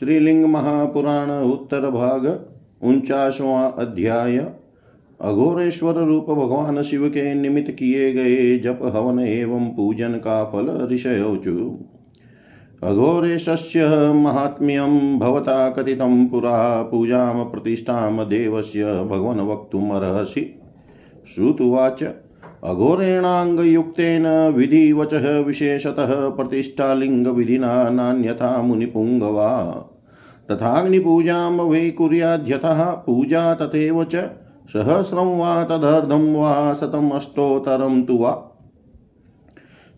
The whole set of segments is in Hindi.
श्रीलिंग महापुराण उत्तर भाग उनचासवां अध्याय। अघोरेश्वर रूप भगवान शिव के निमित्त किए गए जप, हवन एवं पूजन का फल ऋषयोचु अघोरेशस्य महात्म्यं भवता कथितं पुरा पूजां प्रतिष्ठां देवस्य भगवन् वक्तुमर्हसि। श्रुतुवाच अघोरेणाङ्गयुक्तेन विधिवचः विशेषतः प्रतिष्ठालिङ्गविधिना नान्यथा मुनिपुङ्गवा। तथाग्निपूजां वै कुर्याद्यतः पूजा तथैव च सहस्रं वा तदर्धं वा शतमष्टोत्तरं तु वा।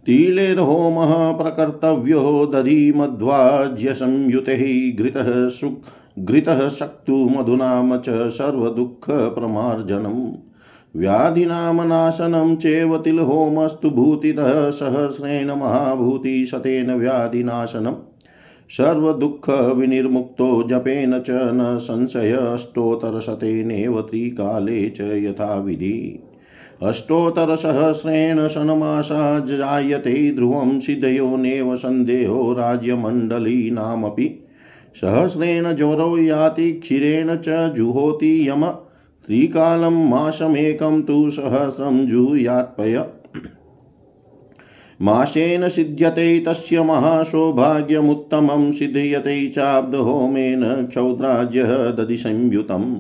तिलेर्होमः प्रकर्तव्यो दधिमध्वाज्यसंयुतैः घृतः सुक् घृतः शक्तु मधुनाम च सर्वदुःखप्रमार्जनम्। व्याधिनां नाशनं चेव तिलहोमस्तु भूतितः सहस्रेण महाभूतिशतेन व्याधिनाशनम् सर्वदुःखविनिर्मुक्तो जपेन च न संशयष्टोत्तरशतेनेव त्रिकाले च यथाविधि। अष्टोत्तरसहस्रेण शनमासा जायते ध्रुवं सिद्धयो नेव सन्देहो राज्यमण्डलीनामपि सहस्रेण जोरो याति क्षीरेण च जुहोति यम। त्रिकालं मासमेकं तु सहस्रं जुयात्पय मासेन सिद्ध्यते तस्य महासौभाग्यमुत्तमं सिद्ध्यते चाब्दहोमेन क्षौद्राज्यः दधिसंयुतम्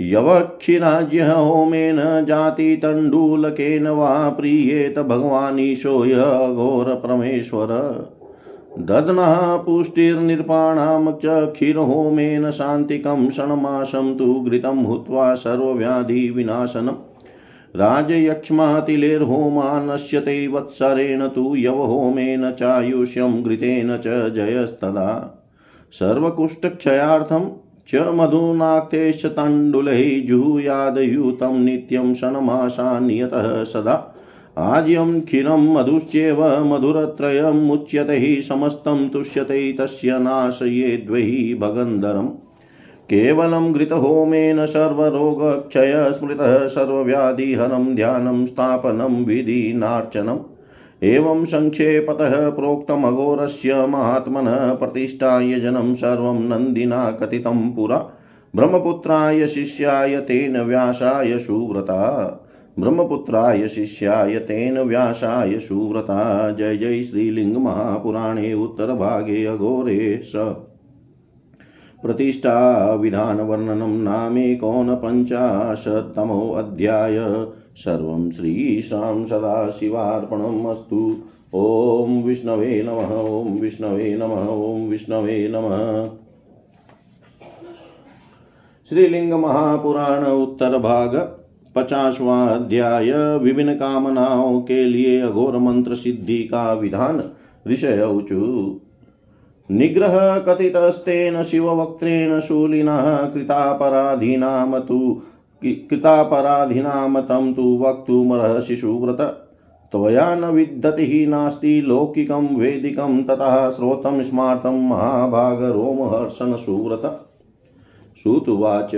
यवक्षिराज्यः होमेन जातितण्डुलकेन वा प्रीयेत भगवानीशो यः घोरपरमेश्वर ददनः पुष्टिर्निर्पाणां च क्षीरहोमेन शान्तिकं षण्मासं तु घृतं हुत्वा सर्वव्याधिविनाशनम् राजयक्ष्मातिलेर्होमा नश्यते वत्सरेण तु यवहोमेन चायुष्यं घृतेन च जयस्तदा। सर्वकुष्ठक्षयार्थं च मधुनाक्तेश्च तण्डुलैः जुहुयादयुतं नित्यं षण्मासान्यतः सदा। आज्यं क्षीरं मधुश्चेव मधुरत्रयमुच्यते समस्तं तुष्यते तस्य नाशयेद्वै भगन्धरम् केवलं घृतहोमेन सर्वरोगक्षय स्मृतः सर्वव्याधिहरं ध्यानं, स्थापनं विधिनार्चनम् एवं संक्षेपतः प्रोक्तमघोरस्य महात्मनः प्रतिष्ठाय जनं सर्वं नन्दिना कथितं पुरा। ब्रह्मपुत्राय शिष्याय तेन व्यासाय सुव्रता। ब्रह्मपुत्राय शिष्याय तेन व्यासाय सुव्रता। जय जय श्रीलिङ्गमहापुराणे उत्तरभागे अघोरेश। प्रतिष्ठाविधानवर्णनं नामेकोनपञ्चाशत्तमोऽध्याय सर्वं श्रीशां सदाशिवार्पणम् अस्तु। ॐ विष्णवे नमः, ॐ विष्णवे नमः, ॐ विष्णवे नमः। श्रीलिंग महापुराण उत्तर भाग पचासवा अध्याय विभिन्न कामनाओं के लिए अघोर मंत्र सिद्धि का विधान ऋषय ऊचु निग्रह कथितस्तेन शिववक्त्रेण शूलिनः कृतापराधीनां तु कृतापराधीनां तं तु वक्तुमर्हसि सुव्रत त्वया न विद्यतिः नास्ति लौकिकं वेदिकं ततः श्रोतं स्मार्तं महाभागरोमहर्षन् सुव्रत श्रुतुवाच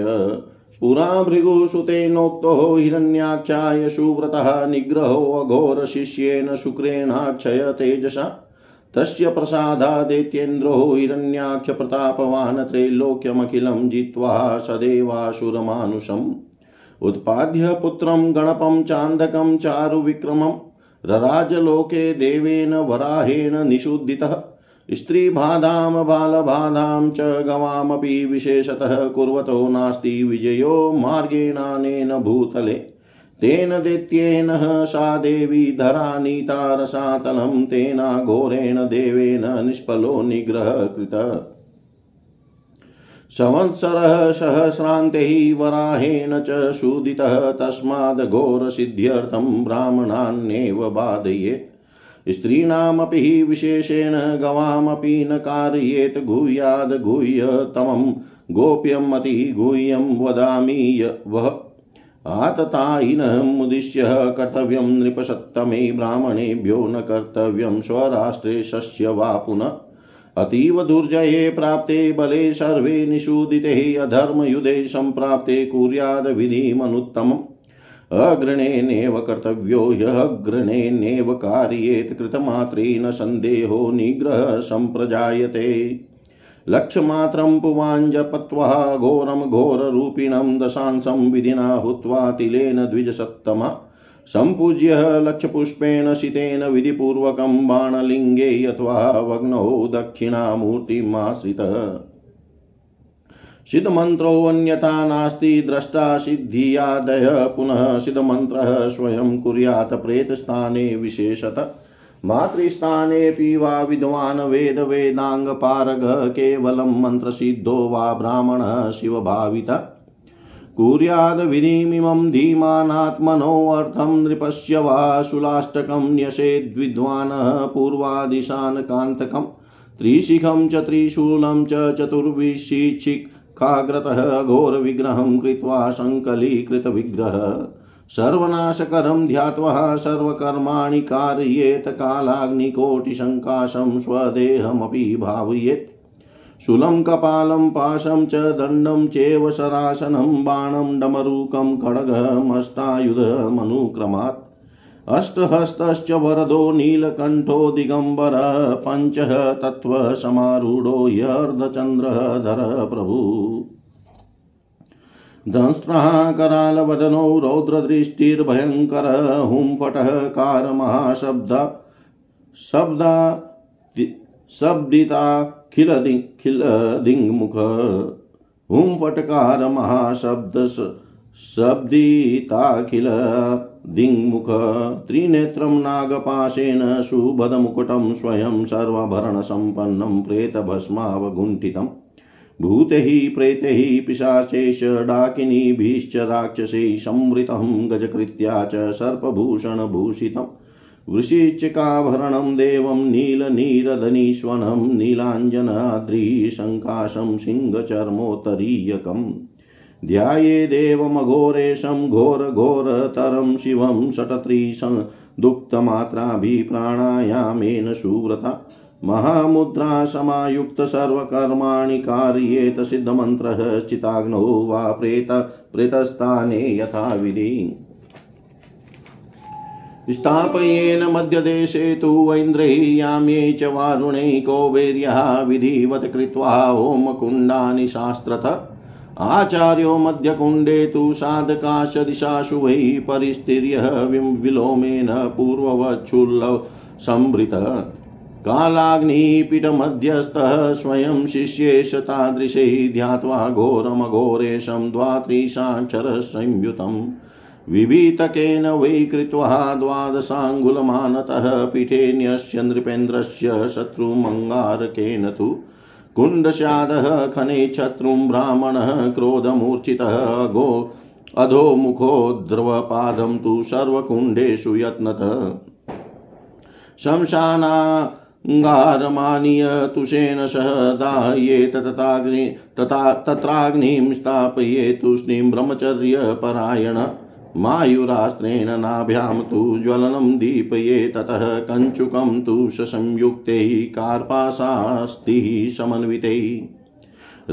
पुरा भृगुसुतेनोक्तो हिरण्याक्षाय सुव्रतः निग्रहोऽघोरशिष्येन शुक्रेणाक्षय तेजसा। तस्य प्रसादादेत्येन्द्रो हिरण्याक्षप्रतापवान् त्रैलोक्यमखिलं जित्वा सदेवासुरमानुषम्। उत्पाद्य पुत्रं गणपं चान्दकं चारुविक्रमं। रराजलोके देवेन वराहेण निषुद्धितः। स्त्रीबाधां बालबाधां च गवामपि विशेषतः कुर्वतो नास्ति विजयो मार्गेणानेन भूतले। तेन दैत्येन सा देवी धरा नीतारसातलं तेनाघोरेण देवेन निष्फलो निग्रह कृत संवत्सरः सहस्रान्ते वराहेण च शूदितः तस्मादघोरसिद्ध्यर्थं ब्राह्मणान्येव बाधयेत् स्त्रीणामपि विशेषेण गवामपि न कारयेत् गुह्याद् गुह्यतमं गोप्यमतिगुह्यं वदामि वः। आततायिनमुद्दिश्य कर्तव्यं नृपसत्तमे ब्राह्मणेभ्यो न कर्तव्यं स्वराष्ट्रे शस्य वा पुनः। अतीव दुर्जये प्राप्ते बले सर्वे निषूदिते अधर्मयुधे सम्प्राप्ते कुर्याद्विधिमनुत्तमम् अग्रणेनेव कर्तव्यो ह्यग्रणेनेव कार्येत् कृतमात्रेण सन्देहो निग्रहः सम्प्रजायते लक्ष्यमात्रं पुवाञ्जपत्वा घोरं घोररूपिणं दशांशं विधिना हुत्वा तिलेन द्विजसत्तमा। सम्पूज्य लक्षपुष्पेण शितेन विधिपूर्वकं बाणलिङ्गे अथवा वग्नौ दक्षिणामूर्तिमाश्रित। सिद्धमन्त्रोऽन्यथा नास्ति द्रष्टा सिद्धियादय। पुनः सिद्धमन्त्रः स्वयं कुर्यात् प्रेतस्थाने विशेषत। मातृस्थानेऽपि वा विद्वान् वेदवेदाङ्गपारगः केवलं मन्त्रसिद्धो वा ब्राह्मणः शिवभाविता। कुर्याद्विधिमिमं धीमानात्मनोऽर्थं नृपस्य वा शूलाष्टकं न्यसेद्विद्वानः पूर्वादिशान् कान्तकम् त्रिशिखं च त्रिशूलं च चतुर्विशिक्षिखाग्रतः घोरविग्रहं कृत्वा सङ्कलीकृतविग्रह सर्वनाशकरं ध्यात्वा सर्वकर्माणि कारयेत् कालाग्निकोटिशङ्काशं स्वदेहमपि भावयेत्। शूलं कपालं पाशं च दण्डं चेव शरासनं बाणं डमरूकं खड्गमष्टायुधमनुक्रमात् अष्टहस्तश्च वरदो नीलकण्ठो दिगम्बरः, पञ्चः तत्त्वसमारूढो ह्यर्धचन्द्रधर प्रभु। दंष्ट्रः करालवदनो रौद्रदृष्टिर्भयङ्कर हुंफटः कारमहाशब्द, शब्दा शब्दिता खिलदिङ्मुख। हुं फटकार महाशब्द शब्दिताखिल दिङ्मुख त्रिनेत्रं नागपाशेन सुभदमुकुटं स्वयं सर्वाभरणसम्पन्नं प्रेतभस्मावगुण्ठितम् भूतैः प्रेतैः पिशाचैश्च डाकिनीभिश्च राक्षसैः संवृतं गजकृत्या च सर्पभूषणभूषितम् वृषिचिकाभरणं देवं नीलनीरदनीश्वनं नीलाञ्जनाद्रिशङ्काशं सिंहचर्मोत्तरीयकम्। ध्यायेदेवमघोरेशं घोरघोरतरं शिवं षट्त्रिशं दुःखमात्राभिप्राणायामेन सुव्रता। महामुद्रा समायुक्त कार्येत सिद्धमन्त्रः चिताग्नौ वा प्रेत प्रेतस्थाने यथाविधि स्थापयेन मध्यदेशे तु ऐन्द्रह्याम्ये च वारुणे कौबेर्यः विधिवत् कृत्वा होमकुण्डानि शास्त्रथ आचार्यो मध्यकुण्डे तु साधकाशदिशाशु वै परिस्थिर्य विलोमेन पूर्ववच्छुल्लव संभृतः कालाग्निपीठमध्यस्थः स्वयं शिष्येश तादृशैः ध्यात्वा घोरमघोरेशं द्वात्रिशाक्षरसंयुतम्। विभीतकेन वै कृत्वा द्वादशाङ्गुलमानतः पीठे नृपेन्द्रस्य शत्रुमङ्गारकेन तु कुण्डशादः खने शत्रुं ब्राह्मणः क्रोधमूर्छितः गो अधोमुखोद्रवपादं तु सर्वकुण्डेषु यत्नतः। शंशानाङ्गारमानीय तुषेण सह दाह्येत तथाग्नि तथा तत्राग्निं स्थापये तूष्णीं ब्रह्मचर्यपरायण। मायुरास्त्रेण नाभ्यां तु ज्वलनं दीपये ततः कञ्चुकं तु ससंयुक्तैः कार्पासास्तिः समन्वितैः।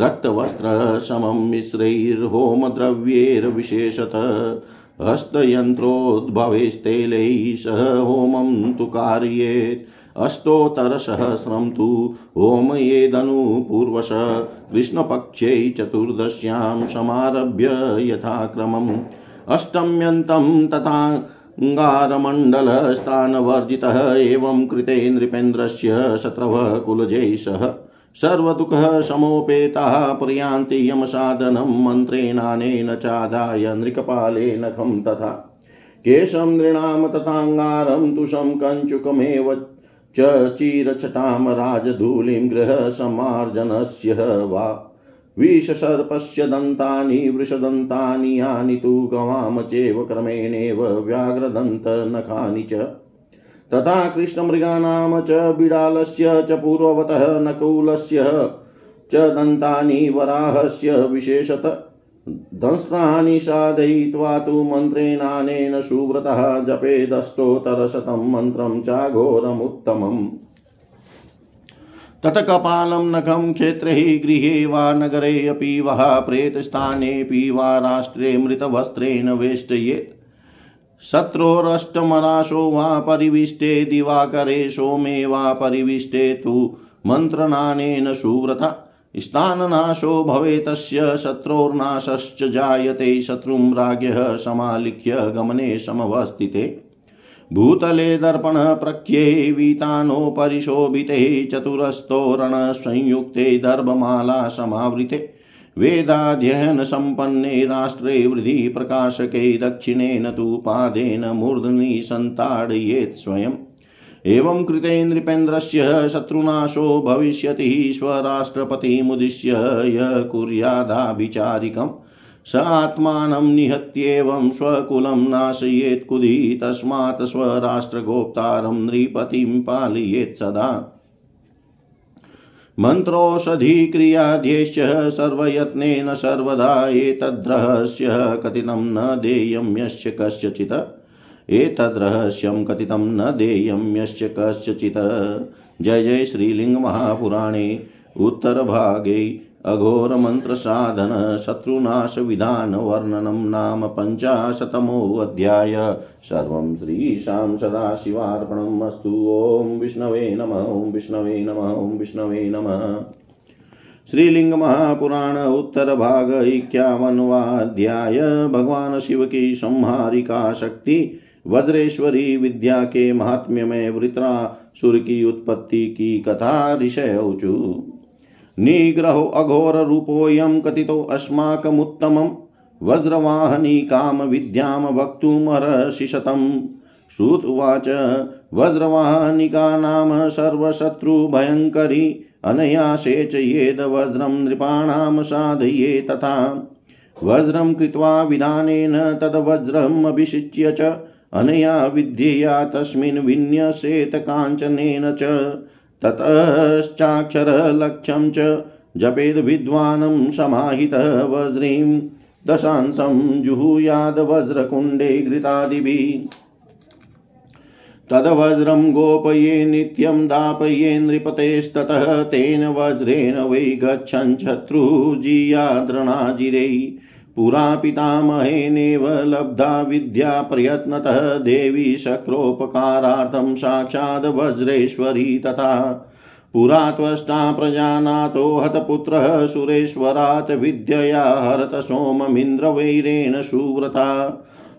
रक्तवस्त्रसमं मिश्रैर्होमद्रव्यैर्विशेषतः, हस्तयन्त्रोद्भवैस्तैलैः सह होमं तु कार्येत्। अष्टोत्तरसहस्रं तु होमयेदनुपूर्वश कृष्णपक्षे चतुर्दश्यां समारभ्य यथाक्रमम्। अष्टम्यन्तं तथाङ्गारमण्डलस्थानवर्जितः एवं कृते नृपेन्द्रस्य शत्रवः कुलजैः सह सर्वदुःखः समोपेताः प्रयान्ति यमसाधनं मन्त्रेणानेन चादाय नृकपालेन खं तथा केशं नृणां तथाङ्गारं तुषं कञ्चुकमेव च चीरचटां राजधूलिं गृहसमार्जनस्य वा विषसर्पस्य दन्तानि वृषदन्तानि यानि तु गवाम चेव क्रमेणेव व्याघ्रदन्तनखानि च। तथा कृष्णमृगाणां च, बिडालस्य च, पूर्ववतः नकुलस्य च, दन्तानि वराहस्य विशेषत। दंष्ट्राणि साधयित्वा तु मन्त्रेणानेन सुव्रतः जपेदष्टोत्तरशतं मन्त्रं चाघोरमुत्तमम्। तत्कपालं नखं क्षेत्रे गृहे वा नगरे अपि वः प्रेतस्थानेऽपि वा राष्ट्रे मृतवस्त्रेण वेष्टयेत्। शत्रोरष्टमराशो वा परिविष्टे दिवाकरे सोमे वा परिविष्टे तु मन्त्रणानेन सुव्रता। स्थाननाशो भवे तस्य शत्रोर्नाशश्च जायते शत्रुं राज्ञः समालिख्य गमने समवस्थिते। भूतले दर्पणप्रख्ये वीतानोपरिशोभिते चतुरस्तोरणसंयुक्ते दर्भमाला समावृते वेदाध्ययनसम्पन्ने राष्ट्रे वृद्धि प्रकाशके दक्षिणेन तु पादेन मूर्धनि सन्ताडयेत् स्वयम्। एवं कृते नृपेन्द्रस्य शत्रुनाशो भविष्यति स्वराष्ट्रपतिमुद्दिश्य य कुर्यादाभिचारिकम्। स आत्मानं निहत्येवं स्वकुलं नाशयेत् कुदी तस्मात् स्वराष्ट्रगोप्तारं नृपतिं पालयेत् सदा। मन्त्रोषधिक्रियाध्येश्च सर्वयत्नेन सर्वदा एतद्रहस्य कथितं न देयं यश्च कस्यचित्। एतद्रहस्यं कथितं न देयं यश्च कस्यचित्। जय जय श्रीलिङ्गमहापुराणे उत्तरभागे अघोरमन्त्रसाधन शत्रुनाशविधानवर्णनं नाम पञ्चाशतमोऽध्याय। सर्वं श्रीशां सदाशिवार्पणम् अस्तु। ॐ विष्णवे नम, ॐ विष्णवे नम, ॐ विष्णवे नमः। श्रीलिंग महापुराण उत्तर भाग इक्यावनवाध्याय भगवान शिव की संहारिका शक्ति, वज्रेश्वरी विद्या के महात्म्य में वृत्रासुर की उत्पत्ति की कथा ऋषय निग्रहो अघोररूपोऽयं कथितो अस्माकमुत्तमं। वज्रवाहनी कामविद्यां वक्तुमर्षिषतम् श्रुत उवाच, वज्रवाहनिका नाम सर्वशत्रुभयङ्करी अनया सेचयेद वज्रं नृपाणां साधये तथा। वज्रं कृत्वा विधानेन तद्वज्रम् अभिषिच्य च, अनया विद्यया तस्मिन् विन्यसेत काञ्चनेन च। ततश्चाक्षरलक्ष्यं च जपेद विद्वानं समाहितः वज्रीं दशांसं जुहुयाद्वज्रकुण्डे घृतादिभिः। तद्वज्रं गोपये नित्यं दापये नृपतेस्ततः तेन वज्रेण वै गच्छन् शत्रुजीयाद्रणाजिरै। पुरा पितामहेनेव लब्धा विद्या प्रयत्नतः देवी शक्रोपकारार्थं साक्षाद् वज्रेश्वरी तथा पुरा त्वष्टा प्रजानातो हतपुत्रः सुरेश्वरात् विद्यया हरत सोममिन्द्रवैरेण सुव्रता।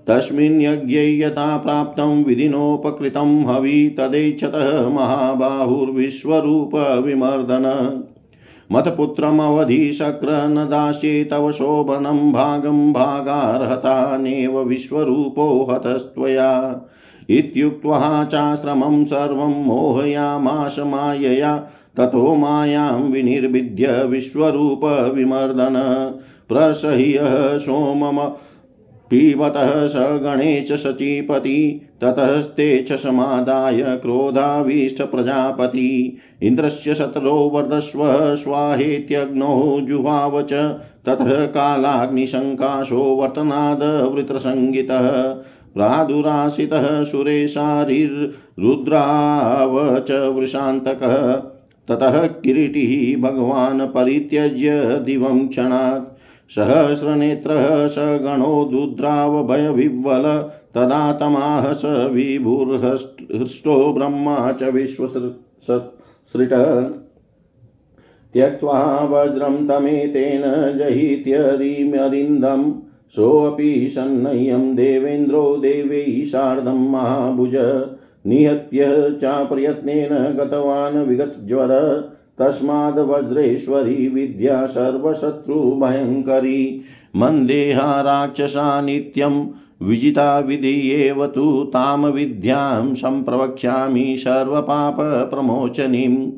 तस्मिन् यज्ञे यथा प्राप्तं विधिनोपकृतं हवि तदैच्छतः महाबाहुर्विश्वरूपविमर्दन। मत्पुत्रमवधिशक्र न दास्ये तव शोभनं भागं भागार्हतानेव विश्वरूपो हतस्त्वया। इत्युक्त्वा चाश्रमं सर्वं मोहयामाश मायया, ततो मायां विनिर्विद्य विश्वरूपविमर्दन प्रसह्य सोमम पीबतः स गणेश शचीपति ततस्ते च समादाय क्रोधाभीष्टप्रजापति इन्द्रस्य शतरो वर्धस्व, स्वाहेत्यग्नौ जुहाव च, ततः कालाग्निशङ्काशो वर्तनादवृत्रसङ्गितः प्रादुराशितः सुरेशारिरुद्राव च वृषान्तकः, ततः किरीटिः भगवान् परित्यज्य दिवं क्षणात्। सहस्रनेत्रः स गणो दुद्रावभयविह्वल, तदा तमाह स विभुर्हृष्टो ब्रह्मा च विश्वसृट त्यक्त्वा वज्रं तमेतेन जहीत्यरिमरिन्दम् सोऽपि सन्नय्यं देवेन्द्रो देवैः सार्धं महाभुज, निहत्य चाप्रयत्नेन गतवान् विगतज्वर। तस्माद् वज्रेश्वरी विद्या सर्वशत्रुभयङ्करी मन्देहा राक्षसा नित्यं, विजिता विधियेव तु तां विद्यां सम्प्रवक्ष्यामि सर्वपापप्रमोचनीम्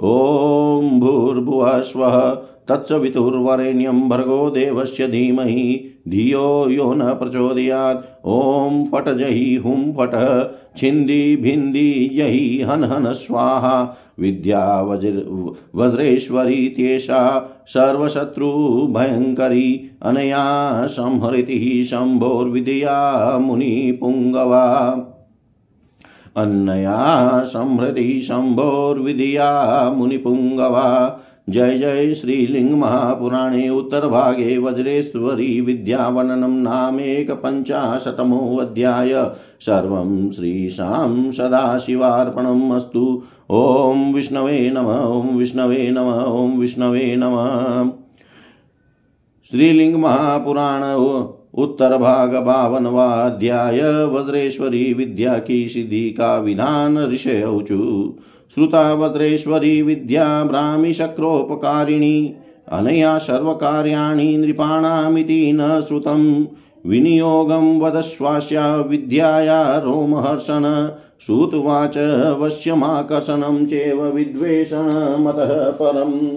ॐ भूर्भुवस्वः तत्सवितुर्वरेण्यं भर्गो देवस्य धीमहि। धियो यो न प्रचोदयात्। ॐ फट जहि हुं फट, छिन्दी भिन्दी जहि हन हन स्वाहा। विद्या वज्र वज्रेश्वरीत्येषा सर्वशत्रुभयङ्करी अनया संहृतिः शम्भोर्विद्या मुनिपुङ्गवा अन्नया संहृतिः शम्भोर्विद्या मुनिपुङ्गवा जय जय श्रीलिङ्गमहापुराणे उत्तरभागे वज्रेश्वरी विद्यावर्णनं नामेकपञ्चाशतमोऽध्याय सर्वं श्रीशां सदाशिवार्पणम् अस्तु। ॐ विष्णवे नम, ॐ विष्णवे नम, ॐ विष्णवे नम। श्रीलिङ्गमहापुराण उत्तर भाग बावनवाध्याय वज्रेश्वरी विद्या की सिद्धि का विधान ऋषय ऊचु श्रुता वज्रेश्वरी विद्या ब्राह्मिशक्रोपकारिणी अनया सर्वकार्याणि नृपाणामिति न श्रुतं विनियोगं वदश्वास्या विद्याया रोमहर्षण। श्रुतवाच वश्यमाकर्षणं चेव विद्वेषणमतः परम्।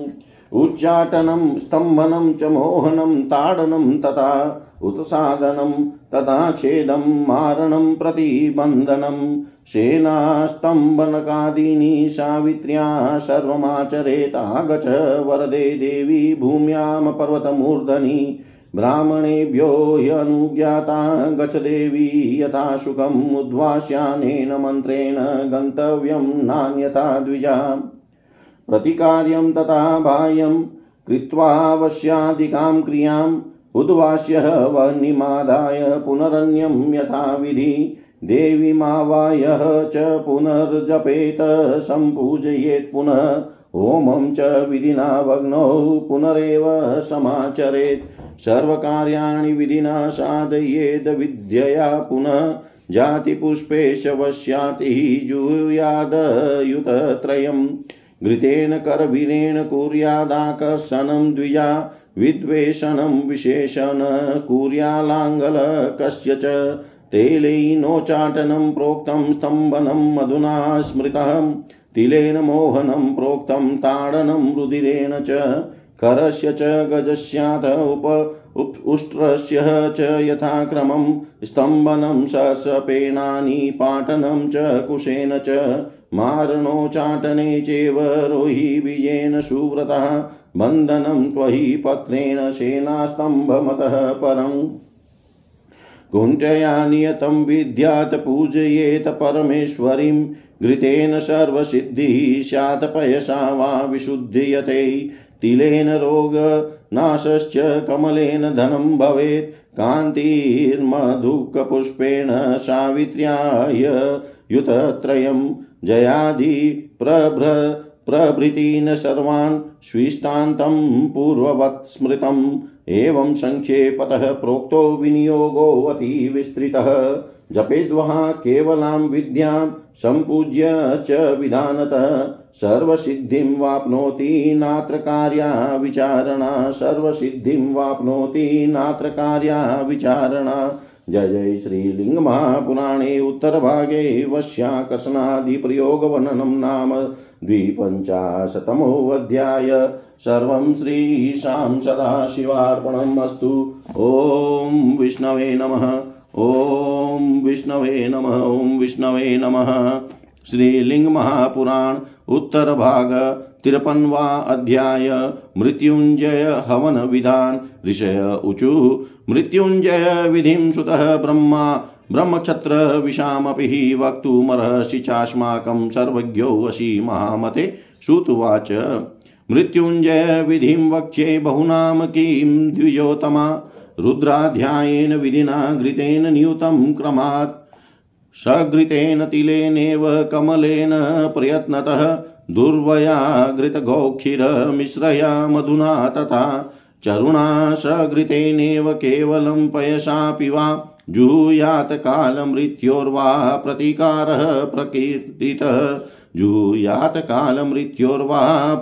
उच्चाटनं स्तम्भनं च मोहनं ताडनं तथा उत्सादनं तथा छेदं मारणं प्रतिबन्धनं। सेनास्तम्भनकादीनि सावित्र्या सर्वमाचरेतागच वरदे देवी भूम्यां पर्वतमूर्धनि ब्राह्मणेभ्यो ह्यनुज्ञाता गच देवी यथा सुखम् उद्वास्यानेन मन्त्रेण गन्तव्यं नान्यथा द्विजा। प्रतिकार्यं तथा बाह्यं कृत्वावश्यादिकां क्रियाम् उद्वास्यः वह्निमादाय पुनरन्यं यथाविधि देवीमावायः च पुनर्जपेत सम्पूजयेत् पुनः। होमं च विधिना भग्नौ पुनरेव समाचरेत्। सर्वकार्याणि विधिना साधयेद विद्यया पुनः। जातिपुष्पे शवस्यातिः जुयादयुतत्रयम्। घृतेन करवीरेण कुर्यादाकर्षणं द्विजा। विद्वेषणं विशेषण कुर्यालाङ्गलकस्य च तेलैनोच्चाटनं प्रोक्तं स्तम्भनं मधुना स्मृतः, तिलेन मोहनं प्रोक्तं ताडनं रुधिरेण च, करस्य च गजस्यात् उप उष्ट्रस्य च यथाक्रमं, स्तम्भनं सर्षपेणानि पाटनं च कुशेन च मारणोच्चाटने चैव रोहि बीजेन सुव्रतः। बन्धनं त्वयि पत्रेण सेनास्तम्भमतः परम्। कुञ्जया नियतं विद्यात् पूजयेत परमेश्वरीं, घृतेन सर्वसिद्धिः स्यात् पयसा वा विशुद्धीयते। तिलेन रोगनाशश्च कमलेन धनं भवेत्, कान्तिर्मधुकपुष्पेण सावित्र्याय युतत्रयं जयादि प्रभ्र प्रभृतीन् सर्वान् स्विष्टान्तं पूर्ववत् स्मृतम् एवं सङ्क्षेपतः प्रोक्तो विनियोगोऽतिविस्तृतः जपेद्वः केवलां विद्यां सम्पूज्य च विधानतः। सर्वसिद्धिं वाप्नोति नात्र कार्या विचारणा। सर्वसिद्धिं वाप्नोति नात्र कार्या विचारणा। जय जय श्रीलिङ्गमहापुराणे उत्तरभागे वश्याकर्षणादिप्रयोगवर्णनं नाम द्विपञ्चाशतमोऽध्याय। सर्वं श्रीशां सदाशिवार्पणम् अस्तु। ॐ विष्णवे नमः। ॐ विष्णवे नमः। ॐ विष्णवे नमः। श्रीलिङ्गमहापुराण उत्तरभाग। तिरपन्वा अध्याय। मृत्युञ्जय हवन विधान। ऋषय ऊचु मृत्युञ्जय विधिं सुतः ब्रह्मा। ब्रह्मक्षत्र विशामपि वक्तुमर्हसि चास्माकं वशी महामते। श्रुतुवाच मृत्युञ्जय विधिं वक्ष्ये बहुनाम किं द्विजोतमा रुद्राध्यायेन विधिना घृतेन नियुतं क्रमात्। सघृतेन तिलेनेव कमलेन प्रयत्नतः। दुर्वया घृतगौक्षिरमिश्रया मधुना तथा चरुणा सघृतेनेव केवलं पयसापि वा जूयात् कालमृत्योर्वा प्रतीकारः प्रकीर्तितः। जूयात् कालमृत्योर्वा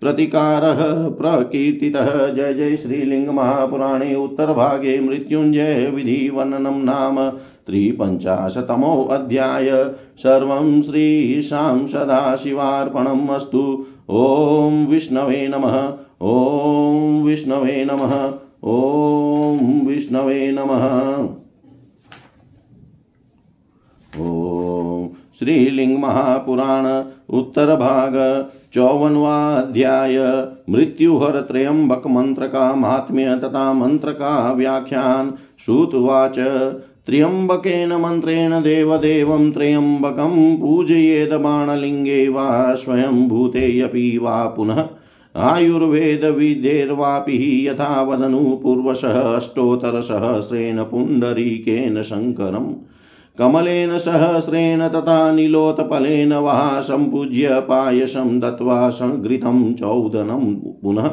प्रतिकारः प्रकीर्तितः। जय जय श्रीलिङ्गमहापुराणे उत्तरभागे मृत्युञ्जय विधिवर्णनं नाम त्रिपञ्चाशतमोऽध्याय सर्वं श्रीशां सदाशिवार्पणम् अस्तु। ॐ विष्णवे नमः। ॐ विष्णवे नमः। ॐ विष्णवे नमः। ॐ श्रीलिङ्गमहापुराण उत्तरभाग चौवनवाध्याय। मृत्युहरत्रयम्बकमन्त्र का महात्म्य तथा मन्त्र का व्याख्यान श्रुतवाच। त्र्यम्बकेन मन्त्रेण देवदेवं त्र्यम्बकं पूजयेद बाणलिङ्गे वा स्वयं भूतेऽपि वा पुनः आयुर्वेदविदेर्वापि यथा वदनु पूर्वशः अष्टोत्तरसहस्रेण पुण्डरीकेन शङ्करम् कमलेन सहस्रेण तथा नीलोत्पलेन वा सम्पूज्य पायसं दत्त्वा सङ्घृतं चौदनं पुनः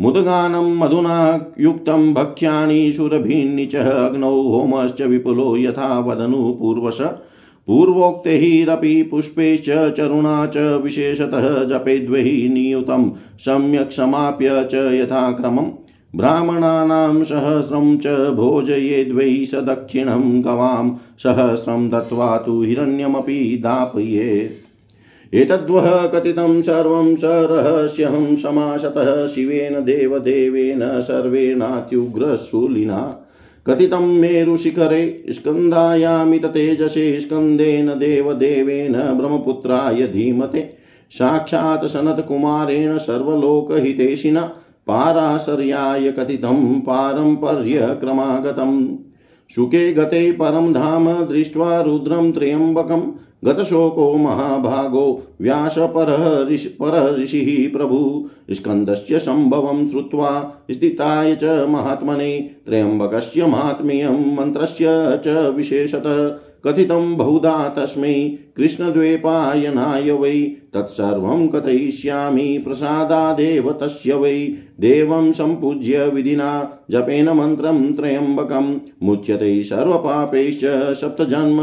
मुदगानं मधुना युक्तं भक्ष्याणि सुरभीन्नि च अग्नौ होमश्च विपुलो यथा वदनु पूर्वश। पूर्वोक्तैरपि पुष्पैश्च चरुणा च विशेषतः जपेद्वै नियुतं सम्यक् समाप्य च यथाक्रमम्। ब्राह्मणानां सहस्रं च भोजयेद्वै स दक्षिणं गवां सहस्रं दत्त्वा तु हिरण्यमपि दापयेत्। एतद्वः कथितं सर्वं स रहस्यं समासतः शिवेन देवदेवेन सर्वेणात्युग्रशूलिना कथितं मेरुशिखरे स्कन्धायामिततेजसे स्कन्देन देवदेवेन ब्रह्मपुत्राय धीमते। साक्षात् सनत्कुमारेण सर्वलोकहितेशिना। पाराशर्याय कथितं पारम्पर्यक्रमागतम्। सुखे गते परं धाम दृष्ट्वा रुद्रं त्र्यम्बकं गतशोको महाभागो व्यासपरः ऋषि परः ऋषिः प्रभु। स्कन्दस्य सम्भवं श्रुत्वा स्थिताय च महात्मने त्र्यम्बकस्य महात्म्यं मन्त्रस्य च विशेषतः कथितं बहुधा तस्मै कृष्णद्वैपायनाय वै, तत्सर्वं कथयिष्यामि प्रसादादेव तस्य वै। देवं सम्पूज्य विधिना, जपेन मन्त्रं त्र्यम्बकं, मुच्यते सर्वपापैश्च सप्तजन्म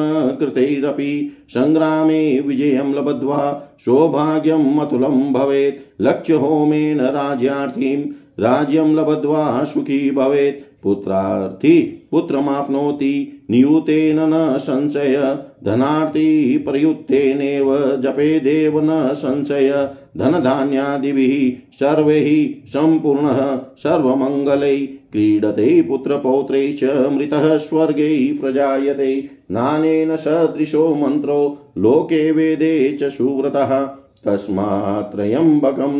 सङ्ग्रामे विजयं लब्ध्वा सौभाग्यम् अतुलं भवेत्। लक्ष्यहोमेन राज्यार्थीं, राज्यं लब्ध्वा सुखी भवेत्। पुत्रार्थी पुत्रमाप्नोति नियुतेन न संशय धनार्थी प्रयुक्तेनेव जपेदेव न संशय, धनधान्यादिभिः सर्वैः सम्पूर्णः, सर्वमङ्गलै क्रीडते पुत्रपौत्रैश्च मृतः स्वर्गे प्रजायते। नानेन सदृशो मन्त्रो, लोके वेदे च सुव्रतः, तस्मात्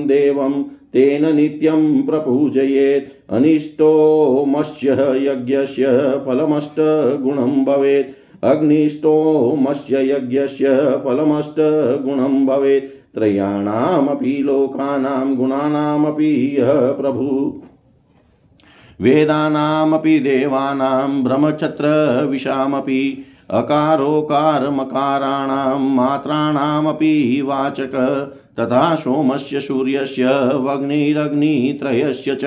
देवं तेन नित्यं प्रपूजयेत्। अनिष्टोमस्य यज्ञस्य फलमष्टगुणं भवेत्। अग्निष्टोमस्य यज्ञस्य फलमष्टगुणं भवेत्। त्रयाणामपि लोकानां गुणानामपि यः प्रभु। वेदानामपि देवानां ब्रह्मक्षत्रविशामपि अकारोकारमकाराणां मात्राणामपि वाचक। तथा सोमस्य सूर्यस्य, वग्निरग्नित्रयस्य च,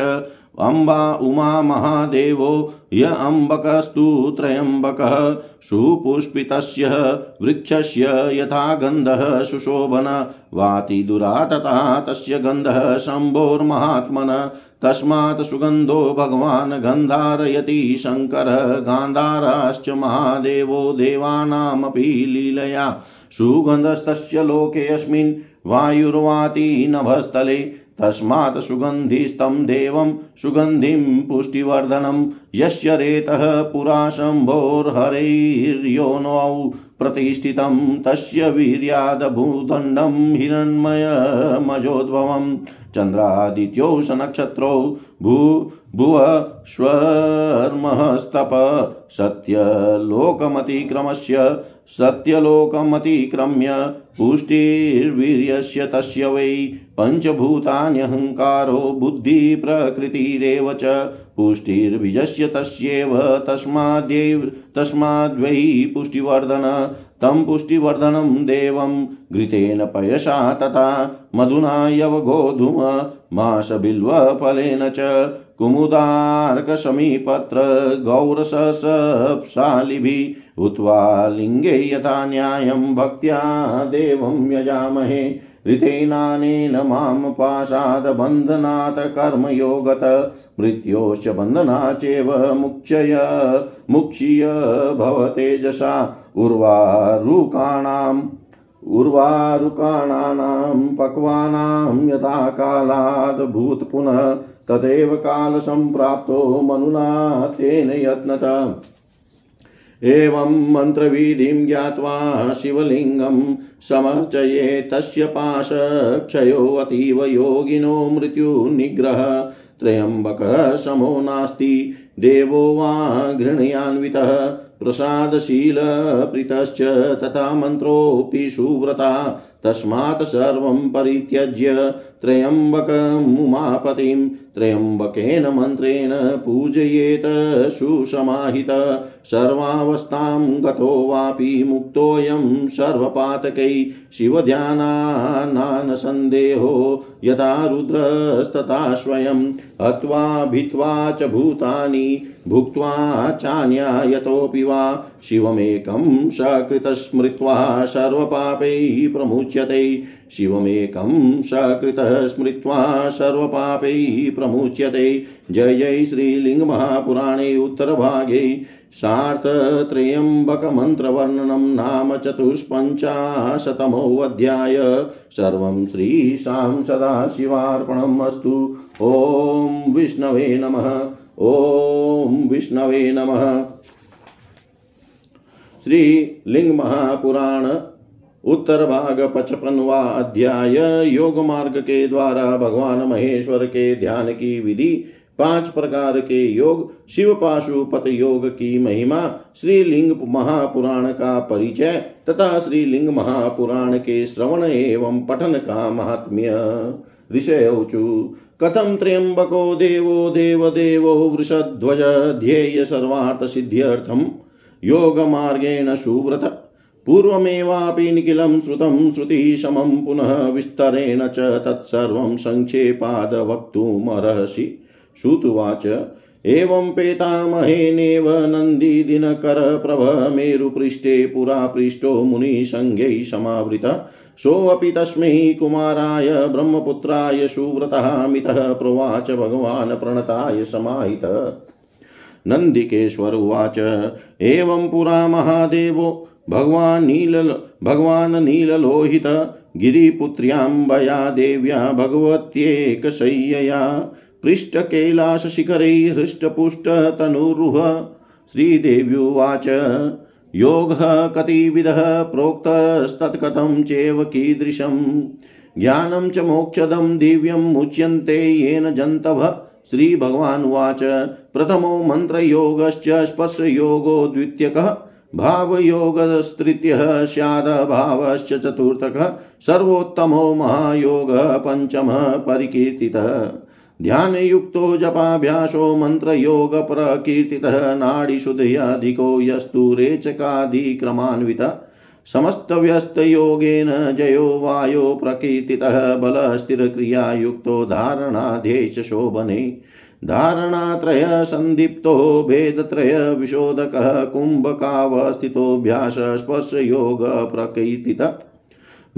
अम्बा, उमा, महादेवो, य अम्बकस्तु त्र्यम्बकः सुपुष्पितस्य, वृक्षस्य यथा गन्धः सुशोभन वातिदुरा तथा तस्य गन्धः शम्भोर्महात्मन, तस्मात् सुगन्धो भगवान् गन्धारयति शङ्करः, गान्धाराश्च महादेवो देवानामपि लीलया, सुगन्धस्तस्य लोकेऽस्मिन् वायुर्वाति नभस्थले तस्मात् सुगन्धिस्तं देवं सुगन्धिं पुष्टिवर्धनं, यस्य रेतः पुरा शम्भोर्हरैर्योनौ प्रतिष्ठितं, तस्य वीर्यादभूदण्डं हिरण्मयमजोद्भवम् चन्द्रादित्यो सनक्षत्रो भू, भुव स्वर्मस्तप सत्यलोकमतिक्रमस्य सत्यलोकमतिक्रम्य पुष्टिर्वीर्यस्य तस्य वै पञ्चभूतान्यहङ्कारो बुद्धिप्रकृतिरेव च पुष्टिर्बीजस्य तस्यैव तस्माद्यैव तस्माद्वै पुष्टिवर्धन तं पुष्टिवर्धनं देवं घृतेन पयसा तथा मधुना यवगोधूम मासबिल्वफलेन च कुमुदार्कशमीपत्र गौरसशालिभिः उत्वा लिङ्गे यथा न्यायं भक्त्या देवं यजामहे। ऋतेनानेन माँ पाशादबन्धनात् कर्मयोगत, मृत्योश्च बन्धना चैव मुक्षय मुक्षीय भवतेजसा उर्वारुकाणाम् उर्वारुकाणानां पक्वानां यथा कालाद् पुनः तदेव कालसम्प्राप्तो मनुना तेन यत्नत। एवं मन्त्रविधिं ज्ञात्वा शिवलिङ्गं समर्चये तस्य पाशक्षयो अतीव योगिनो मृत्युनिग्रह। त्र्यम्बकः समो नास्ति, देवो वा घृणयान्वितः, प्रसादशीलप्रीतश्च तथा मन्त्रोऽपि सुव्रता। तस्मात् सर्वं परित्यज्य त्र्यम्बकमुमापतिं त्र्यम्बकेन मन्त्रेण पूजयेत सुसमाहित। सर्वावस्थां गतो वापि मुक्तोऽयं सर्वपातकै, शिवध्यानानानसन्देहो यथा रुद्रस्तथा स्वयं। हत्वा भित्वा च भूतानि, भुक्त्वा चान्यायतोऽपि वा। शिवमेकं सकृतस्मृत्वा सर्वपापैः प्रमुच्यते शिवमेकं सकृतः स्मृत्वा सर्वपापैः प्रमुच्यते। जय जय श्रीलिङ्गमहापुराणे उत्तरभागे। सार्थत्रयम्बकमन्त्रवर्णनं नाम चतुष्पञ्चाशतमोऽध्याय। सर्वं श्रीशां सदाशिवार्पणम् अस्तु। ॐ विष्णवे नमः। ॐ विष्णवे नमः। श्रीलिंग महापुराण उत्तर भाग पचपनवा अध्याय, योग मार्ग के द्वारा भगवान महेश्वर के ध्यान की विधि, पाँच प्रकार के योग, शिव पाशुपत योग की महिमा, श्रीलिंग महापुराण का परिचय तथा श्रीलिंग महापुराण के श्रवण एवं पठन का महात्म्य। ऋषयौचु कथं त्र्यम्बको देवो देवदेवो वृषध्वज ध्येय सर्वार्थसिद्ध्यर्थं योगमार्गेण सुव्रत पूर्वमेवापि निखिलं श्रुतं श्रुतिशमं पुनः विस्तरेण च तत्सर्वं सङ्क्षेपाद वक्तुमर्हसि श्रुतुवाच, एवं पेतामहेनेव नन्दिदिनकरप्रभमेरुपृष्ठे पुरा पृष्ठो मुनिसङ्गैः समावृत। सोऽपि तस्मै कुमाराय, ब्रह्मपुत्राय, सुव्रतः मितः प्रोवाच भगवान् प्रणताय समाहित। नन्दिकेश्वर उवाच, एवं पुरा महादेवो भगवान् नील भगवान् नीललोहित गिरिपुत्र्याम्बया देव्या भगवत्येकशय्यया। पृष्ठकैलासशिखरै हृष्टपुष्टतनुरुह श्रीदेव्युवाच योगः कतिविधः प्रोक्तस्तत्कथं चेव कीदृशम् ज्ञानं च मोक्षदं, दिव्यं मुच्यन्ते येन जन्तवः। श्रीभगवानुवाच प्रथमो मन्त्रयोगश्च, स्पर्शयोगो द्वितीयकः। भावयोगस्तृतीयः स्यादभावश्च चतुर्थकः सर्वोत्तमो महायोगः पञ्चमः परिकीर्तितः। ध्यानयुक्तो जपाभ्यासो मन्त्रयोगप्रकीर्तितः नाडीशुद्धयाधिको यस्तु रेचकादिक्रमान्वितः। समस्तव्यस्तयोगेन जयो वायो प्रकीर्तितः बलस्थिरक्रियायुक्तो धारणाधेश शोभने धारणात्रय सन्दीप्तो भेदत्रयविशोधकः कुम्भकावस्थितोऽभ्यास स्पर्शयोग प्रकीर्तितः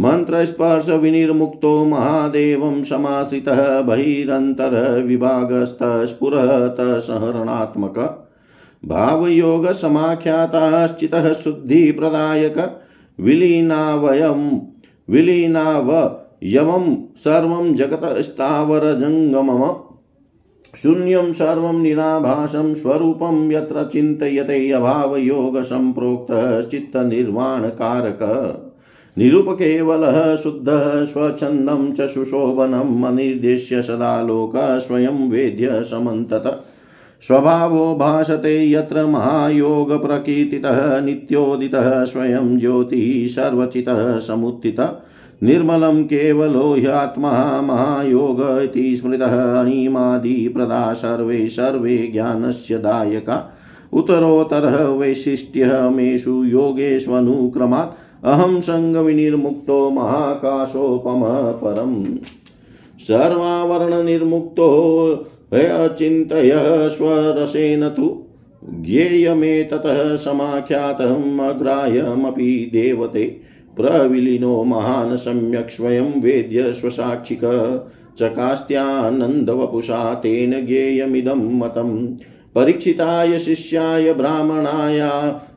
मन्त्रस्पर्शविनिर्मुक्तो महादेवं समाश्रितः बहिरन्तरविभागस्तस्फुरतसहरणात्मक भावयोगसमाख्याताश्चितः शुद्धिप्रदायक। विलीनावयं विलीनावयवं सर्वं जगतस्थावरजङ्गमम् शून्यं सर्वं निराभासं स्वरूपं यत्र चिन्तयते अभावयोगसम्प्रोक्तश्चित्तनिर्वाणकारक निरुपकेवलः शुद्धः स्वच्छन्दं च सुशोभनम्, अनिर्देश्य सदा लोकः स्वयं वेद्य समन्तत। स्वभावो भासते यत्र महायोगप्रकीर्तितः, नित्योदितः, स्वयं ज्योतिः सर्वचितः, समुत्थितः। निर्मलं केवलो ह्यात्मा महायोग इति स्मृतः अणिमादिप्रदा सर्वे सर्वे ज्ञानस्य दायका। उत्तरोत्तरः वैशिष्ट्यमेषु योगेष्वनुक्रमात्। अहं सङ्गविनिर्मुक्तो महाकाशोपमः परम्। सर्वावरणनिर्मुक्तो अचिन्तय स्वरसेन तु ज्ञेयमेततः समाख्यातम् अग्राह्यमपि देवते प्रविलीनो महान् सम्यक् स्वयं वेद्य स्वसाक्षिक चकास्त्यानन्दवपुषा तेन ज्ञेयमिदं मतम् परीक्षिताय शिष्याय ब्राह्मणाया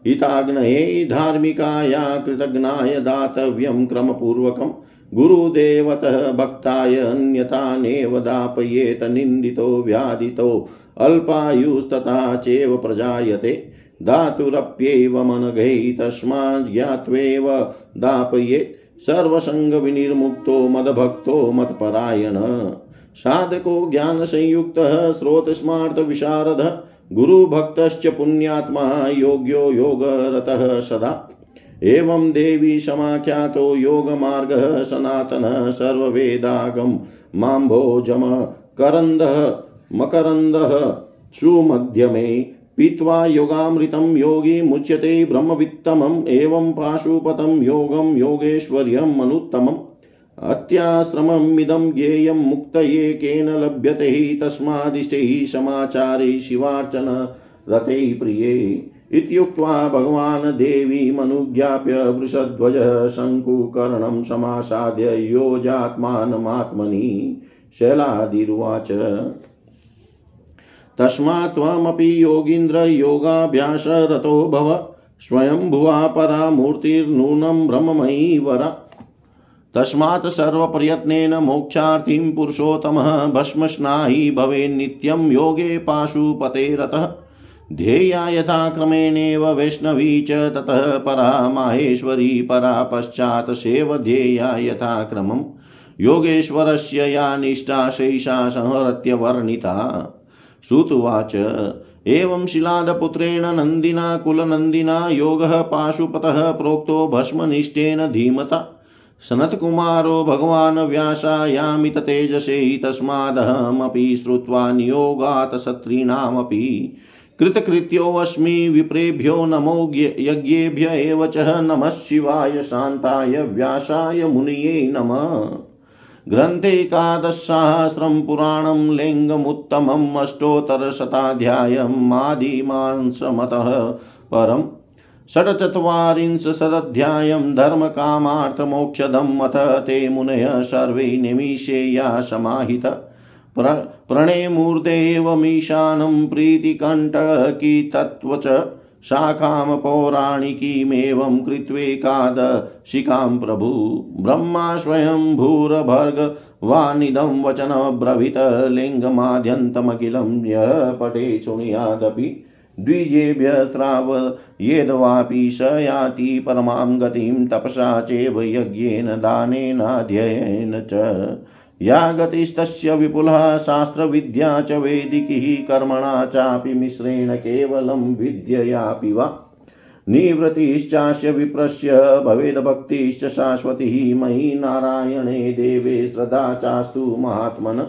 हिताग्नये धार्मिकाया कृतज्ञाय दातव्यं क्रमपूर्वकम् गुरुदेवतः भक्ताय अन्यथा नेव दापयेत, निन्दितो व्याधितो अल्पायुस्तथा चेव प्रजायते। धातुरप्येवमनघै तस्मात् ज्ञात्वेव दापयेत् सर्वसङ्गविनिर्मुक्तो, मदभक्तो, मत्परायण। साधको ज्ञानसंयुक्तः, स्रोतस्मार्थविशारदः। गुरुभक्तश्च पुण्यात्मा, योग्यो योगरतः सदा। एवं देवी समाख्यातो योगमार्गः सनातनः सर्ववेदागम माम्भोजम करन्दः, मकरन्दः, सुमध्यमे पीत्वा योगामृतं योगी मुच्यते ब्रह्मवित्तमम् एवं पाशुपतं योगं योगेश्वर्यम् अनुत्तमम्। अत्याश्रममिदं ज्ञेयं मुक्तये केन लभ्यते तस्मादिष्टैः समाचारे शिवार्चन रते प्रिये। इत्युक्त्वा भगवान् देवीमनुज्ञाप्य वृषध्वज शङ्कुकर्णं समासाद्य योजात्मानमात्मनि शैलादिरुवाच। तस्मात् त्वमपि योगीन्द्र योगाभ्यासरतो भव, स्वयंभुवा परामूर्तिर्नूनं ब्रह्ममयी वर तस्मात् सर्वप्रयत्नेन मोक्षार्थीं पुरुषोत्तमः भस्मस्नायी भवेन्नित्यं योगे पाशुपते रतः। ध्येया वैष्णवी च ततः परा माहेश्वरी परा पश्चात् सेवध्येया यथा क्रमम् योगेश्वरस्य या निष्ठा शैषा संहृत्यवर्णिता श्रुतुवाच एवं शिलादपुत्रेण नन्दिना, कुलनन्दिना, योगः पाशुपतः प्रोक्तो भस्मनिष्ठेन धीमता। सनत्कुमारो भगवान् व्यासायामिततेजसे तस्मादहमपि श्रुत्वा नियोगात् सत्रीणामपि कृतकृत्योऽस्मि विप्रेभ्यो नमो यज्ञेभ्य एव च नमः शिवाय शान्ताय व्यासाय मुनये नमः। ग्रन्थेकादशसहस्रं पुराणं लिङ्गमुत्तमम् अष्टोत्तरशताध्यायम् आदिमांसमतः परम् षट्चत्वारिंशदध्यायं धर्मकामार्थमोक्षदम् अथ ते मुनयः सर्वे निमिषेया समाहित। प्र प्रणेमूर्तेवमीशानं प्रीतिकण्टकी तत्त्वच शाखां पौराणिकीमेवं कृत्वेकादशिकां प्रभु ब्रह्मा स्वयं भूरभर्गवानिदं वचनब्रवीत लिङ्गमाद्यन्तमखिलं यः पटे शृणुयादपि द्विजेभ्यस्त्रावयेद्वापि स याति परमां गतिं तपसा चैव यज्ञेन दानेनाध्ययेन च या गतिस्तस्य विपुलः शास्त्रविद्या च वैदिकीः कर्मणा चापि मिश्रेण केवलं विद्ययापि वा? निवृत्तिश्चास्य विप्रस्य भवेद्भक्तिश्च शाश्वती मयि नारायणे देवे श्रद्धा चास्तु महात्मन।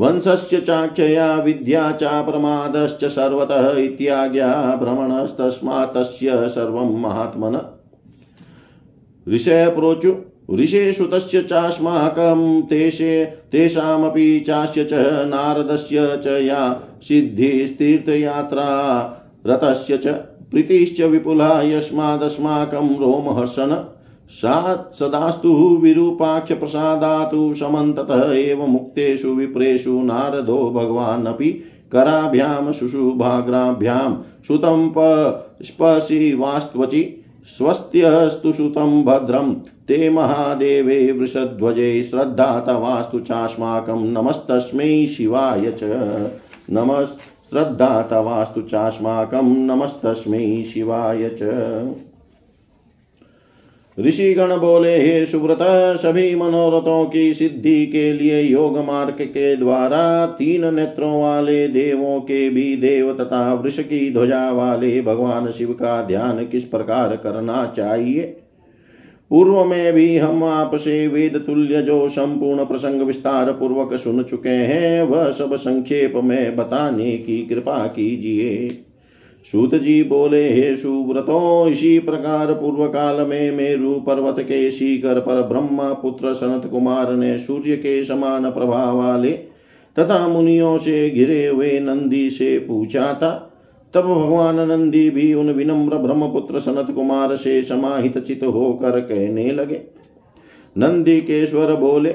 वंशस्य चाक्षया विद्या चाप्रमादश्च सर्वतः इत्याज्ञा भ्रमणस्तस्मात् तस्य सर्वं महात्मन। ऋषय प्रोचु ऋषेषु तस्य चास्माकं तेषे, तेषामपि चास्य च नारदस्य च या सिद्धिस्तीर्थयात्रा रतस्य च प्रीतिश्च विपुला यस्मादस्माकं रोमहर्षण। सदास्तु विरूपाक्ष प्रसादातु समन्ततः एव मुक्तेषु विप्रेषु नारदो भगवानपि कराभ्यां शुशुभाग्राभ्यां सुतं स्पशिवास्त्वचि स्वस्त्यस्तु सुतं भद्रं। ते महादेवे वृषध्वजे श्रद्धा तवास्तु चास्माकं। नमस्तस्मै शिवाय च। नमस् श्रद्धा तवास्तु चास्माकं। नमस्तस्मै शिवाय च। ऋषिगण बोले हे सुव्रत, सभी मनोरथों की सिद्धि के लिए योग मार्ग के द्वारा तीन नेत्रों वाले देवों के भी देव तथा वृष की ध्वजा वाले भगवान शिव का ध्यान किस प्रकार करना चाहिए? पूर्व में भी हम आपसे वेद तुल्य जो संपूर्ण प्रसंग विस्तार पूर्वक सुन चुके हैं, वह सब संक्षेप में बताने की कृपा कीजिए। सूत जी बोले, हे सुव्रतो, इसी प्रकार पूर्व काल में मेरु पर्वत के शिखर पर ब्रह्मा पुत्र सनत कुमार ने सूर्य के समान प्रभाव वाले तथा मुनियों से घिरे हुए नंदी से पूछा था। तब भगवान नंदी भी उन विनम्र ब्रह्मपुत्र सनत कुमार से समाहित चित होकर कहने लगे। नंदी केश्वर बोले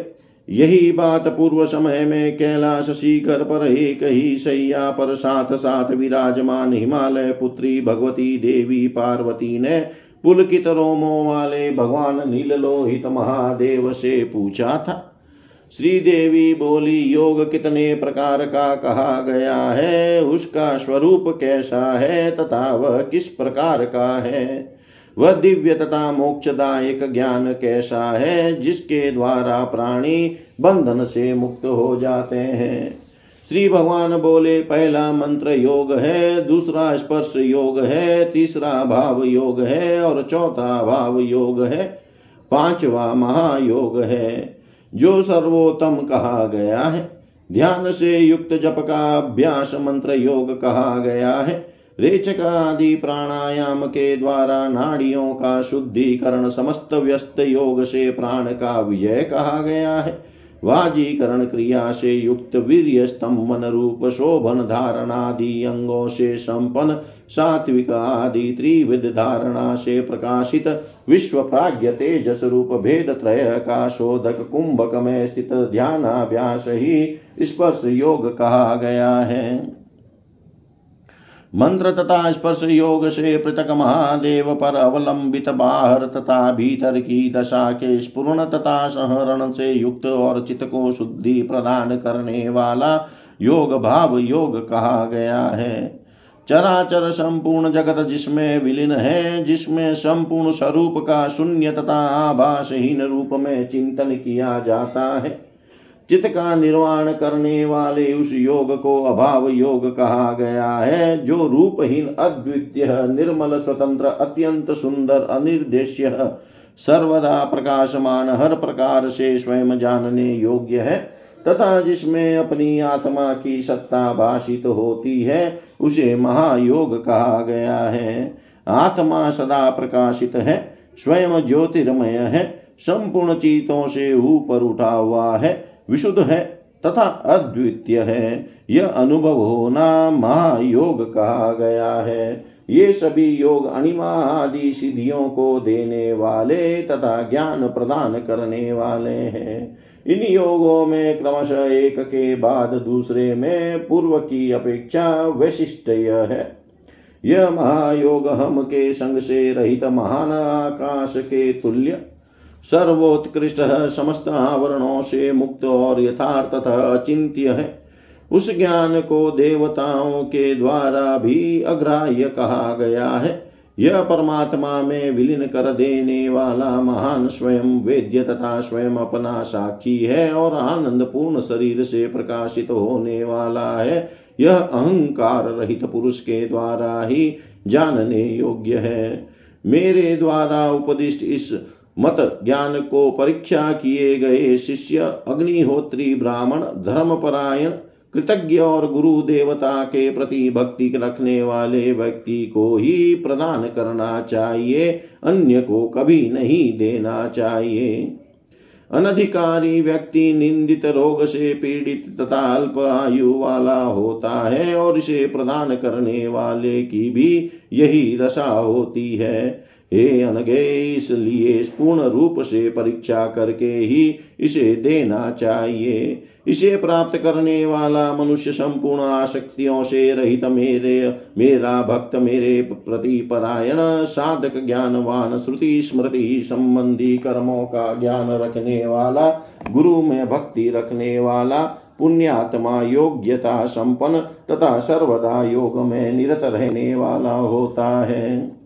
यही बात पूर्व समय में कैलाश शिखर पर एक ही सैया पर साथ साथ विराजमान हिमालय पुत्री भगवती देवी पार्वती ने पुलकित रोमों वाले भगवान नीललोहित महादेव से पूछा था। श्री देवी बोली, योग कितने प्रकार का कहा गया है? उसका स्वरूप कैसा है? तथा वह किस प्रकार का है? वह दिव्य तथा मोक्षदायक ज्ञान कैसा है, जिसके द्वारा प्राणी बंधन से मुक्त हो जाते हैं। श्री भगवान बोले, पहला मंत्र योग है, दूसरा स्पर्श योग है, तीसरा भाव योग है, और चौथा भाव योग है, पांचवा महायोग है। जो सर्वोत्तम कहा गया है, ध्यान से युक्त जप का अभ्यास मंत्र योग कहा गया है। रेचक आदि प्राणायाम के द्वारा नाड़ियों का शुद्धिकरण समस्त व्यस्त योग से प्राण का विजय कहा गया है। वाजीकरण क्रिया से युक्त वीर्य स्तंभन रूप शोभन धारणादि अंगों से संपन्न सात्विक आदि त्रिविध धारणा से प्रकाशित विश्व प्राज्ञ तेजस रूप भेद त्रय का शोधक कुंभक में स्थित ध्यानाभ्यास ही स्पर्श योग कहा गया है। मंत्र तथा स्पर्श योग से पृथक महादेव पर अवलंबित बाहर तथा भीतर की दशा के स्पूर्ण तथा सहरण से युक्त और चित्त को शुद्धि प्रदान करने वाला योग भाव योग कहा गया है। चराचर संपूर्ण जगत जिसमें विलीन है, जिसमें संपूर्ण स्वरूप का शून्य तथा आभासहीन रूप में चिंतन किया जाता है। चित्त का निर्वाण करने वाले उस योग को अभाव योग कहा गया है, जो रूपहीन, अद्वितीय, निर्मल, स्वतंत्र, अत्यंत सुंदर, अनिर्देश्य, सर्वदा प्रकाशमान, हर प्रकार से स्वयं जानने योग्य है, तथा जिसमें अपनी आत्मा की सत्ता भाषित होती है, उसे महायोग कहा गया है। आत्मा सदा प्रकाशित है, स्वयं ज्योतिर्मय है, संपूर्ण चीतों से ऊपर उठा हुआ है विशुद्ध है तथा अद्वितीय है। यह अनुभव होना महायोग कहा गया है। ये सभी योग अणिमा आदि सिद्धियों को देने वाले तथा ज्ञान प्रदान करने वाले हैं। इन योगों में क्रमशः एक के बाद दूसरे में पूर्व की अपेक्षा वैशिष्ट है। यह महायोग हम के संग से रहित महान आकाश के तुल्य सर्वोत्कृष्ट है समस्त आवरणों से मुक्त और यथार्थ अचिंत्य है। उस ज्ञान को देवताओं के द्वारा भी अग्राह्य कहा गया है। यह परमात्मा में विलीन कर देने वाला महान स्वयं वेद्य तथा स्वयं अपना साक्षी है और आनंद पूर्ण शरीर से प्रकाशित होने वाला है। यह अहंकार रहित पुरुष के द्वारा ही जानने योग्य है। मेरे द्वारा उपदिष्ट इस मत ज्ञान को परीक्षा किए गए शिष्य अग्निहोत्री ब्राह्मण, धर्मपरायण, कृतज्ञ और गुरु देवता के प्रति भक्ति रखने वाले व्यक्ति को ही प्रदान करना चाहिए, अन्य को कभी नहीं देना चाहिए। अनधिकारी व्यक्ति निंदित, रोग से पीड़ित, तथा अल्प आयु वाला होता है और इसे प्रदान करने वाले की भी यही दशा होती है। हे अनगे इसलिए पूर्ण रूप से परीक्षा करके ही इसे देना चाहिए। इसे प्राप्त करने वाला मनुष्य संपूर्ण आसक्तियों से रहित मेरे, मेरा भक्त, मेरे प्रति परायण, साधक, ज्ञानवान, श्रुति, स्मृति संबंधी कर्मों का ज्ञान रखने वाला, गुरु में भक्ति रखने वाला, पुण्यात्मा योग्यता संपन्न तथा सर्वदा योग में निरत रहने वाला होता है।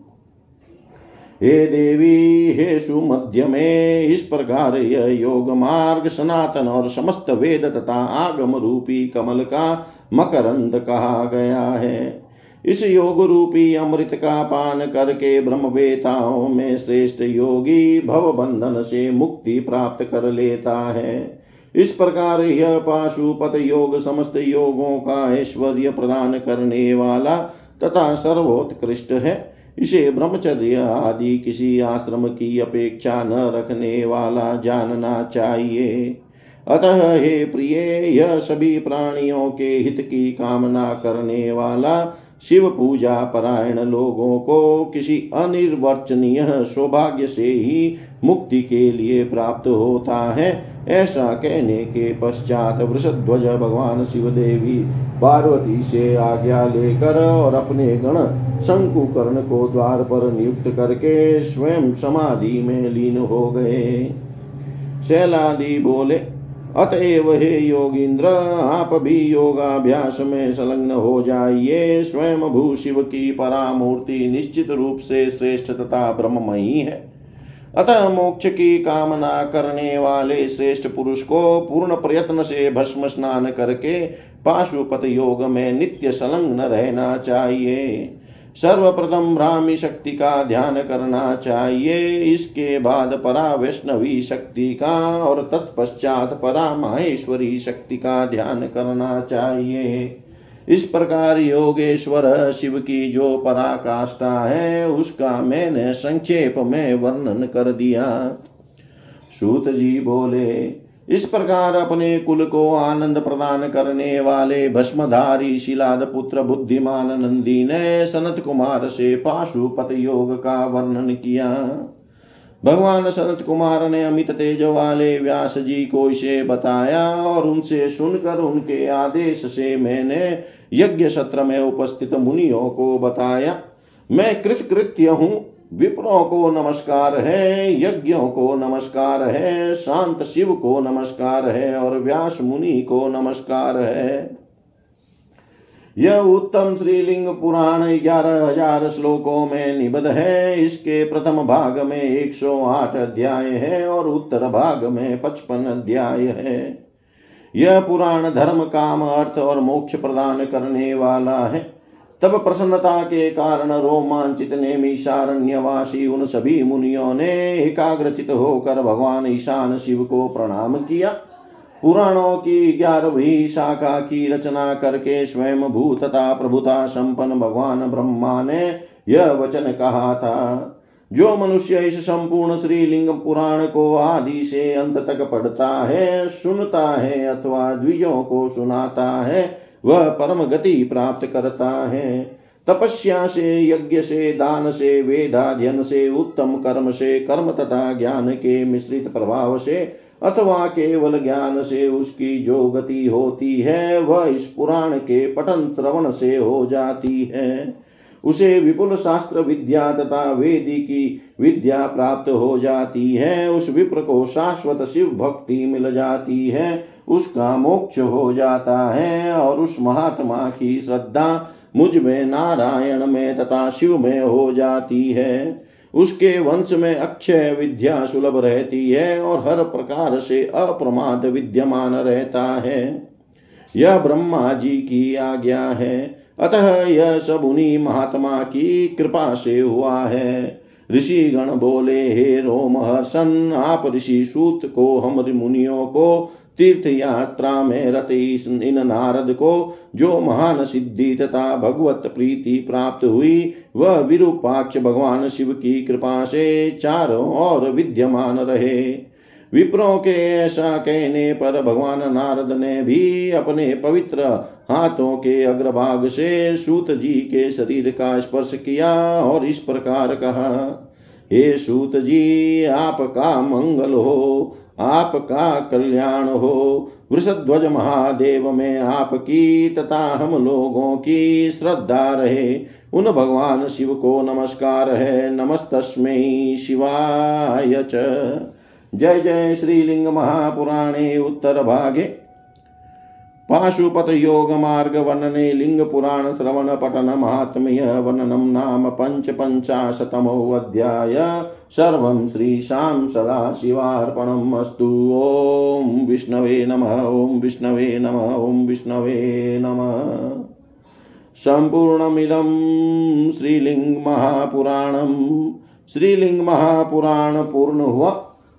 हे देवी, हे सुमध्य में इस प्रकार यह योग मार्ग सनातन और समस्त वेद तथा आगम रूपी कमल का मकरंद कहा गया है। इस योग रूपी अमृत का पान करके ब्रह्मवेताओं में श्रेष्ठ योगी भव बंधन से मुक्ति प्राप्त कर लेता है। इस प्रकार यह पाशुपत योग समस्त योगों का ऐश्वर्य प्रदान करने वाला तथा सर्वोत्कृष्ट है। इसे ब्रह्मचर्य आदि किसी आश्रम की अपेक्षा न रखने वाला जानना चाहिए। अतः हे प्रिय, यह सभी प्राणियों के हित की कामना करने वाला शिव पूजा परायण लोगों को किसी अनिर्वचनीय सौभाग्य से ही मुक्ति के लिए प्राप्त होता है। ऐसा कहने के पश्चात वृषध्वज भगवान शिव देवी पार्वती से आज्ञा लेकर और अपने गण शंकुकर्ण को द्वार पर नियुक्त करके स्वयं समाधि में लीन हो गए। शैलादि बोले, अतएव हे योगिंद्र, आप भी योगाभ्यास में संलग्न हो जाइए। स्वयं भू शिव की परामूर्ति निश्चित रूप से श्रेष्ठ तथा ब्रह्ममयी है। अतः मोक्ष की कामना करने वाले श्रेष्ठ पुरुष को पूर्ण प्रयत्न से भस्म स्नान करके पाशुपत योग में नित्य संलग्न रहना चाहिए। सर्वप्रथम ब्राह्मी शक्ति का ध्यान करना चाहिए। इसके बाद परा वैष्णवी शक्ति का और तत्पश्चात परा माहेश्वरी शक्ति का ध्यान करना चाहिए। इस प्रकार योगेश्वर शिव की जो पराकाष्ठा है, उसका मैंने संक्षेप में वर्णन कर दिया। सूत जी बोले, इस प्रकार अपने कुल को आनंद प्रदान करने वाले भस्मधारी शिलाद पुत्र बुद्धिमान नंदी ने सनत कुमार से पाशुपत योग का वर्णन किया। भगवान सनत कुमार ने अमित तेज वाले व्यास जी को इसे बताया और उनसे सुनकर उनके आदेश से मैंने यज्ञ सत्र में उपस्थित मुनियों को बताया। मैं कृतकृत्य हूँ। विप्रों को नमस्कार है, यज्ञों को नमस्कार है, शांत शिव को नमस्कार है और व्यास मुनि को नमस्कार है। यह उत्तम श्रीलिंग पुराण ग्यारह हज़ार श्लोकों में निबद्ध है। इसके प्रथम भाग में एक सौ आठ अध्याय है और उत्तर भाग में पचपन अध्याय है। यह पुराण धर्म, काम, अर्थ और मोक्ष प्रदान करने वाला है। तब प्रसन्नता के कारण रोमांचित नेमिषारण्यवासी उन सभी मुनियों ने एकाग्रचित होकर भगवान ईशान शिव को प्रणाम किया। पुराणों की ग्यारहवीं शाखा की रचना करके स्वयं भूतता प्रभुता संपन्न भगवान ब्रह्मा ने यह वचन कहा था। जो मनुष्य इस संपूर्ण श्रीलिंग पुराण को आदि से अंत तक पढ़ता है, सुनता है अथवा द्विजों को सुनाता है, वह परम गति प्राप्त करता है। तपस्या से, यज्ञ से, दान से वेदाध्यन से, उत्तम कर्म से, कर्म तथा ज्ञान के मिश्रित प्रभाव से अथवा केवल ज्ञान से उसकी जो गति होती है, वह इस पुराण के पठन श्रवण से हो जाती है। उसे विपुल शास्त्र विद्या तथा वेदी की विद्या प्राप्त हो जाती है। उस विप्र को शाश्वत शिव भक्ति मिल जाती है। उसका मोक्ष हो जाता है और उस महात्मा की श्रद्धा मुझमें नारायण में तथा शिव में हो जाती है। उसके वंश में अक्षय विद्या सुलभ रहती है और हर प्रकार से अप्रमाद विद्यमान रहता है। यह ब्रह्मा जी की आज्ञा है। अतः यह सब उन्हीं महात्मा की कृपा से हुआ है। ऋषि गण बोले, हे रोम हर्षन, आप ऋषि सूत को, हम मुनियों को तीर्थ यात्रा में रते इन नारद को जो महान सिद्धि तथा भगवत प्रीति प्राप्त हुई, वह विरूपाक्ष भगवान शिव की कृपा से चारों और विद्यमान रहे। विप्रों के ऐसा कहने पर भगवान नारद ने भी अपने पवित्र हाथों के अग्रभाग से सूत जी के शरीर का स्पर्श किया और इस प्रकार कहा, हे सूत जी, आपका मंगल हो। आपका कल्याण हो। वृषध्वज महादेव में आपकी तथा हम लोगों की श्रद्धा रहे। उन भगवान शिव को नमस्कार है। नमस्तस्मै शिवाय च। जय जय श्रीलिंग महापुराणे उत्तर भागे। पाशुपत योग मार्ग वर्णने लिंग पुराण श्रवण पठन महात्म्य वर्णनम नाम पंच पंचाशतमो अध्याय सर्वं श्रीशां सदाशिवार्पणम् अस्तु। ॐ विष्णवे नमः, ॐ विष्णवे नमः, ॐ विष्णवे नमः। सम्पूर्णमिदं श्रीलिङ्गमहापुराणं श्रीलिङ्गमहापुराण पूर्ण हुआ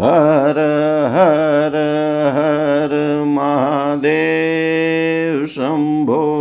हर हर हर महादेव शम्भो